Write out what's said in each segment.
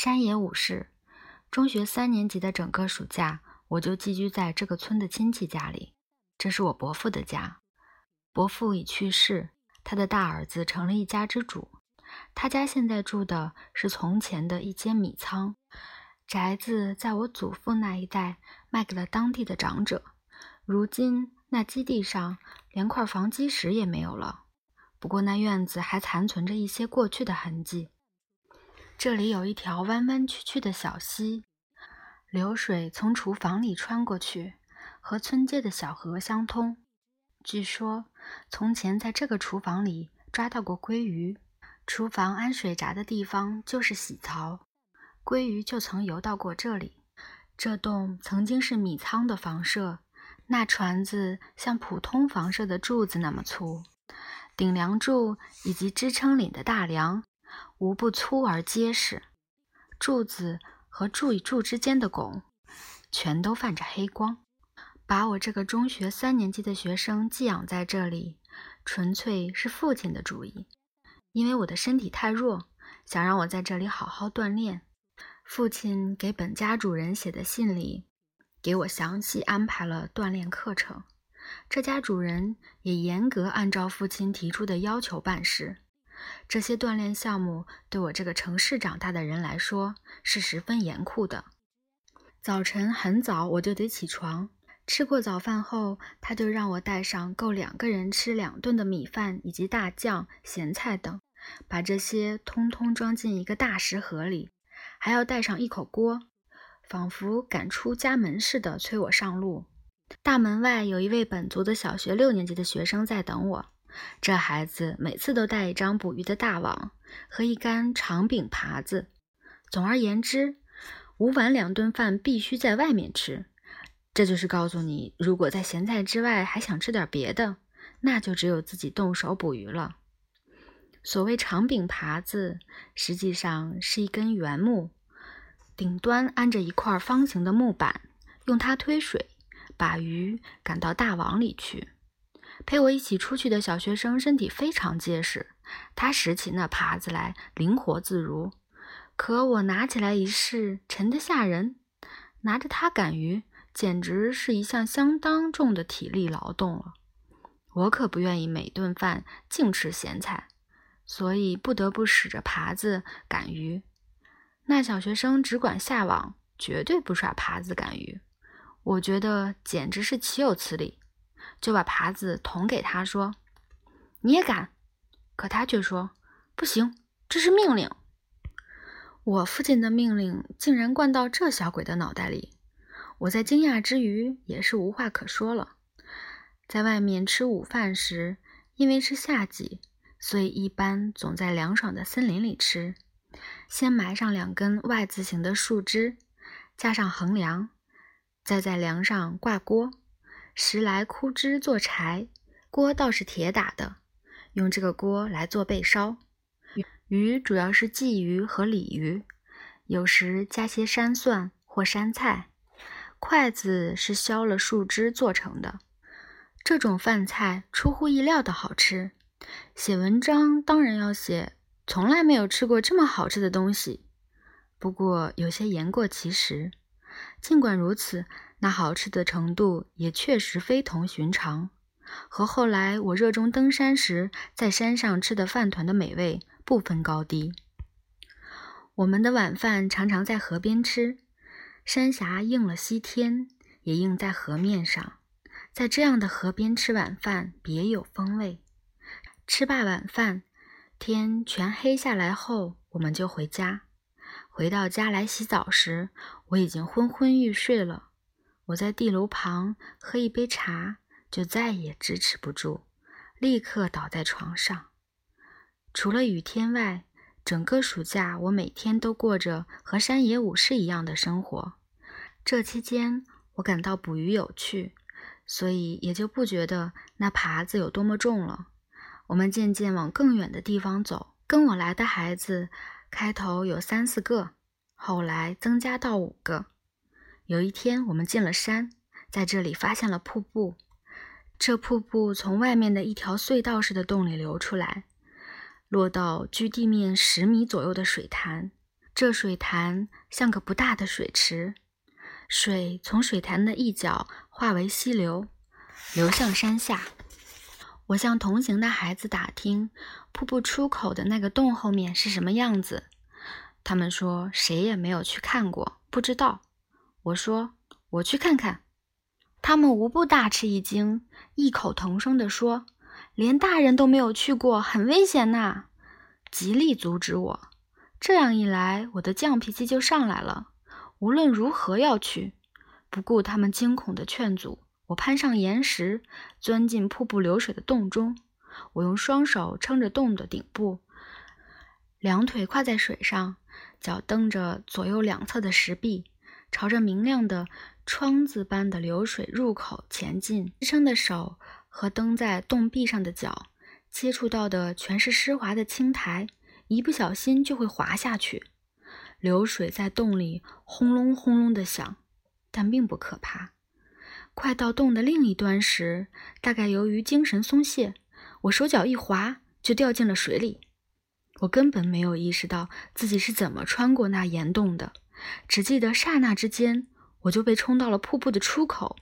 山野武士。中学三年级的整个暑假，我就寄居在这个村的亲戚家里。这是我伯父的家。伯父已去世，他的大儿子成了一家之主。他家现在住的是从前的一间米仓，宅子在我祖父那一代卖给了当地的长者。如今那基地上连块房基石也没有了。不过那院子还残存着一些过去的痕迹。这里有一条弯弯曲曲的小溪，流水从厨房里穿过去，和村街的小河相通。据说从前在这个厨房里抓到过鲑鱼，厨房安水闸的地方就是洗槽，鲑鱼就曾游到过这里。这洞曾经是米仓的房舍，那船子像普通房舍的柱子那么粗，顶梁柱以及支撑檩的大梁。无不粗而结实，柱子和柱与柱之间的拱全都泛着黑光。把我这个中学三年级的学生寄养在这里，纯粹是父亲的主意。因为我的身体太弱，想让我在这里好好锻炼。父亲给本家主人写的信里，给我详细安排了锻炼课程。这家主人也严格按照父亲提出的要求办事。这些锻炼项目对我这个城市长大的人来说是十分严酷的。早晨很早我就得起床，吃过早饭后，他就让我带上够两个人吃两顿的米饭以及大酱、咸菜等，把这些通通装进一个大食盒里，还要带上一口锅，仿佛赶出家门似的催我上路。大门外有一位本族的小学六年级的学生在等我。这孩子每次都带一张捕鱼的大网和一杆长柄耙子。总而言之，午晚两顿饭必须在外面吃。这就是告诉你，如果在咸菜之外还想吃点别的，那就只有自己动手捕鱼了。所谓长柄耙子，实际上是一根圆木，顶端安着一块方形的木板，用它推水，把鱼赶到大网里去。陪我一起出去的小学生身体非常结实，他拾起那耙子来灵活自如。可我拿起来一试，沉得吓人。拿着它赶鱼，简直是一项相当重的体力劳动了。我可不愿意每顿饭净吃咸菜，所以不得不使着耙子赶鱼。那小学生只管下网，绝对不耍耙子赶鱼。我觉得简直是岂有此理。就把耙子捅给他，说：“你也敢？”可他却说：“不行，这是命令。”我父亲的命令竟然灌到这小鬼的脑袋里。我在惊讶之余也是无话可说了。在外面吃午饭时，因为是夏季，所以一般总在凉爽的森林里吃。先埋上两根 Y 字形的树枝，架上横梁，再在梁上挂锅。拾来枯枝做柴，锅倒是铁打的，用这个锅来做背烧。鱼主要是鲫鱼和鲤鱼，有时加些山蒜或山菜。筷子是削了树枝做成的。这种饭菜出乎意料的好吃。写文章当然要写，从来没有吃过这么好吃的东西。不过有些言过其实。尽管如此。那好吃的程度也确实非同寻常，和后来我热衷登山时在山上吃的饭团的美味不分高低。我们的晚饭常常在河边吃，山峡映了西天，也映在河面上。在这样的河边吃晚饭别有风味。吃罢晚饭，天全黑下来后，我们就回家。回到家来洗澡时，我已经昏昏欲睡了。我在地炉旁喝一杯茶，就再也支持不住，立刻倒在床上。除了雨天外，整个暑假我每天都过着和山野武士一样的生活。这期间，我感到捕鱼有趣，所以也就不觉得那耙子有多么重了。我们渐渐往更远的地方走，跟我来的孩子开头有三四个，后来增加到五个。有一天，我们进了山，在这里发现了瀑布。这瀑布从外面的一条隧道似的洞里流出来，落到距地面十米左右的水潭。这水潭像个不大的水池，水从水潭的一角化为溪流，流向山下。我向同行的孩子打听瀑布出口的那个洞后面是什么样子，他们说谁也没有去看过，不知道。我说我去看看，他们无不大吃一惊，异口同声地说：“连大人都没有去过，很危险呐！”极力阻止我。这样一来，我的犟脾气就上来了。无论如何要去，不顾他们惊恐的劝阻，我攀上岩石，钻进瀑布流水的洞中。我用双手撑着洞的顶部，两腿跨在水上，脚蹬着左右两侧的石壁，朝着明亮的窗子般的流水入口前进。支撑的手和蹬在洞壁上的脚，接触到的全是湿滑的青苔。一不小心就会滑下去。流水在洞里轰隆轰隆的响，但并不可怕。快到洞的另一端时，大概由于精神松懈，我手脚一滑就掉进了水里。我根本没有意识到自己是怎么穿过那岩洞的，只记得刹那之间，我就被冲到了瀑布的出口，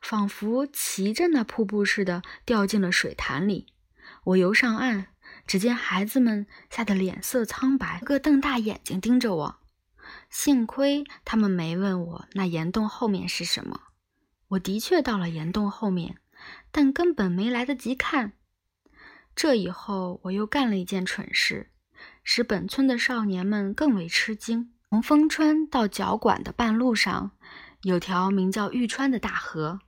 仿佛骑着那瀑布似的掉进了水潭里。我游上岸。只见孩子们吓得脸色苍白，个个瞪大眼睛盯着我。幸亏他们没问我那岩洞后面是什么。我的确到了岩洞后面，但根本没来得及看。这以后，我又干了一件蠢事，使本村的少年们更为吃惊。从丰川到角馆的半路上，有条名叫玉川的大河，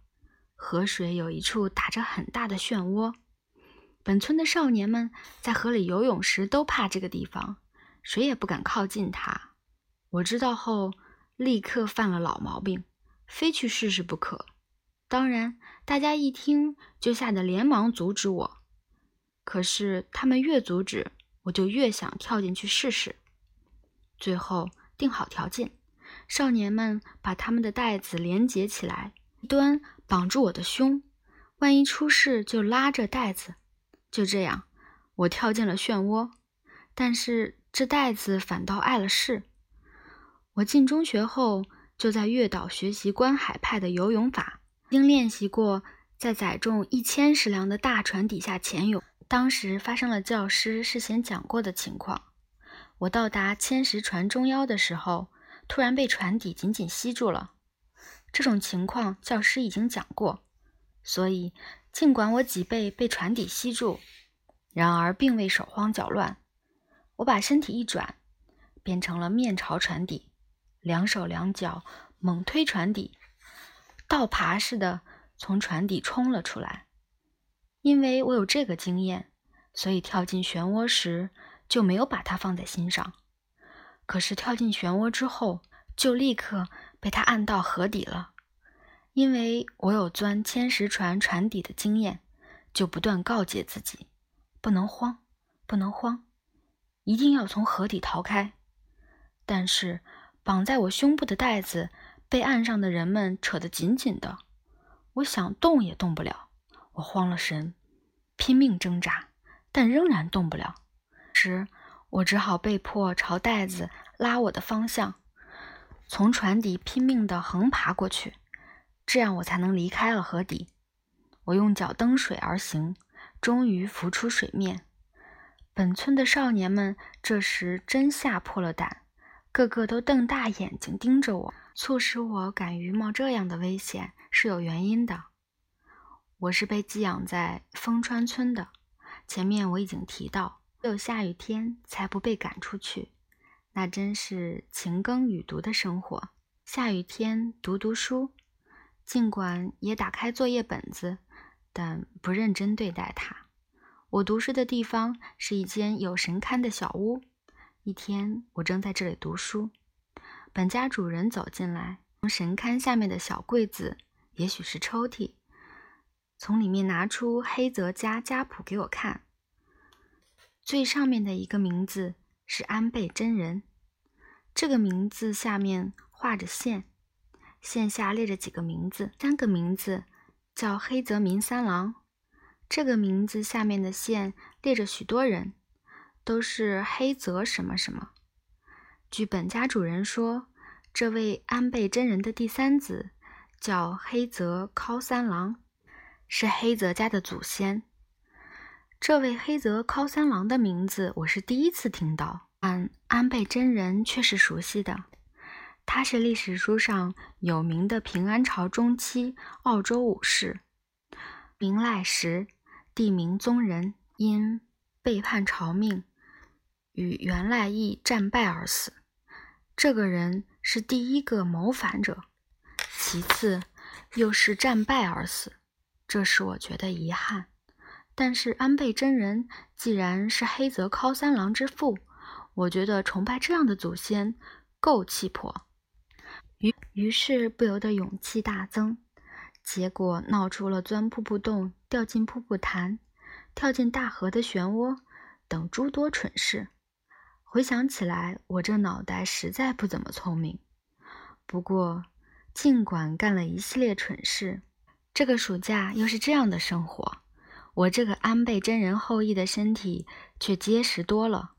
河水有一处打着很大的漩涡。本村的少年们在河里游泳时都怕这个地方，谁也不敢靠近它。我知道后，立刻犯了老毛病，非去试试不可。当然，大家一听就吓得连忙阻止我。可是他们越阻止，我就越想跳进去试试。最后定好条件，少年们把他们的带子连结起来，一端绑住我的胸，万一出事就拉着带子。就这样，我跳进了漩涡，但是这袋子反倒碍了事。我进中学后，就在月岛学习观海派的游泳法，经练习过在载重一千石量的大船底下潜泳。当时发生了教师事先讲过的情况：我到达千石船中央的时候，突然被船底紧紧吸住了。这种情况教师已经讲过，所以。尽管我脊背被船底吸住，然而并未手慌脚乱。我把身体一转，变成了面朝船底，两手两脚猛推船底，倒爬似的从船底冲了出来。因为我有这个经验，所以跳进漩涡时就没有把它放在心上。可是跳进漩涡之后，就立刻被它按到河底了。因为我有钻千石船船底的经验，就不断告诫自己，不能慌，不能慌，一定要从河底逃开。但是绑在我胸部的带子被岸上的人们扯得紧紧的，我想动也动不了。我慌了神，拼命挣扎，但仍然动不了。时，我只好被迫朝袋子拉我的方向，从船底拼命地横爬过去。这样我才能离开了河底。我用脚蹬水而行，终于浮出水面。本村的少年们这时真吓破了胆，个个都瞪大眼睛盯着我。促使我敢于冒这样的危险是有原因的。我是被寄养在丰川村的，前面我已经提到，只有下雨天才不被赶出去。那真是勤耕雨读的生活。下雨天读读书。尽管也打开作业本子，但不认真对待它。我读书的地方是一间有神龛的小屋。一天，我正在这里读书，本家主人走进来，从神龛下面的小柜子，也许是抽屉，从里面拿出黑泽家家谱给我看。最上面的一个名字是安倍真人，这个名字下面画着线。线下列着几个名字，三个名字叫黑泽明三郎。这个名字下面的线列着许多人，都是黑泽什么什么。据本家主人说，这位安倍真人的第三子叫黑泽尻三郎，是黑泽家的祖先。这位黑泽尻三郎的名字我是第一次听到，但安倍真人却是熟悉的。他是历史书上有名的平安朝中期澳洲武士，名赖时，地名宗人，因背叛朝命，与源赖义战败而死。这个人是第一个谋反者，其次又是战败而死，这使我觉得遗憾。但是安倍真人既然是黑泽尻三郎之父，我觉得崇拜这样的祖先够气魄。于于是不由得勇气大增，结果闹出了钻瀑布洞、掉进瀑布潭、跳进大河的漩涡等诸多蠢事。回想起来，我这脑袋实在不怎么聪明。不过，尽管干了一系列蠢事，这个暑假又是这样的生活，我这个安倍真人后裔的身体却结实多了。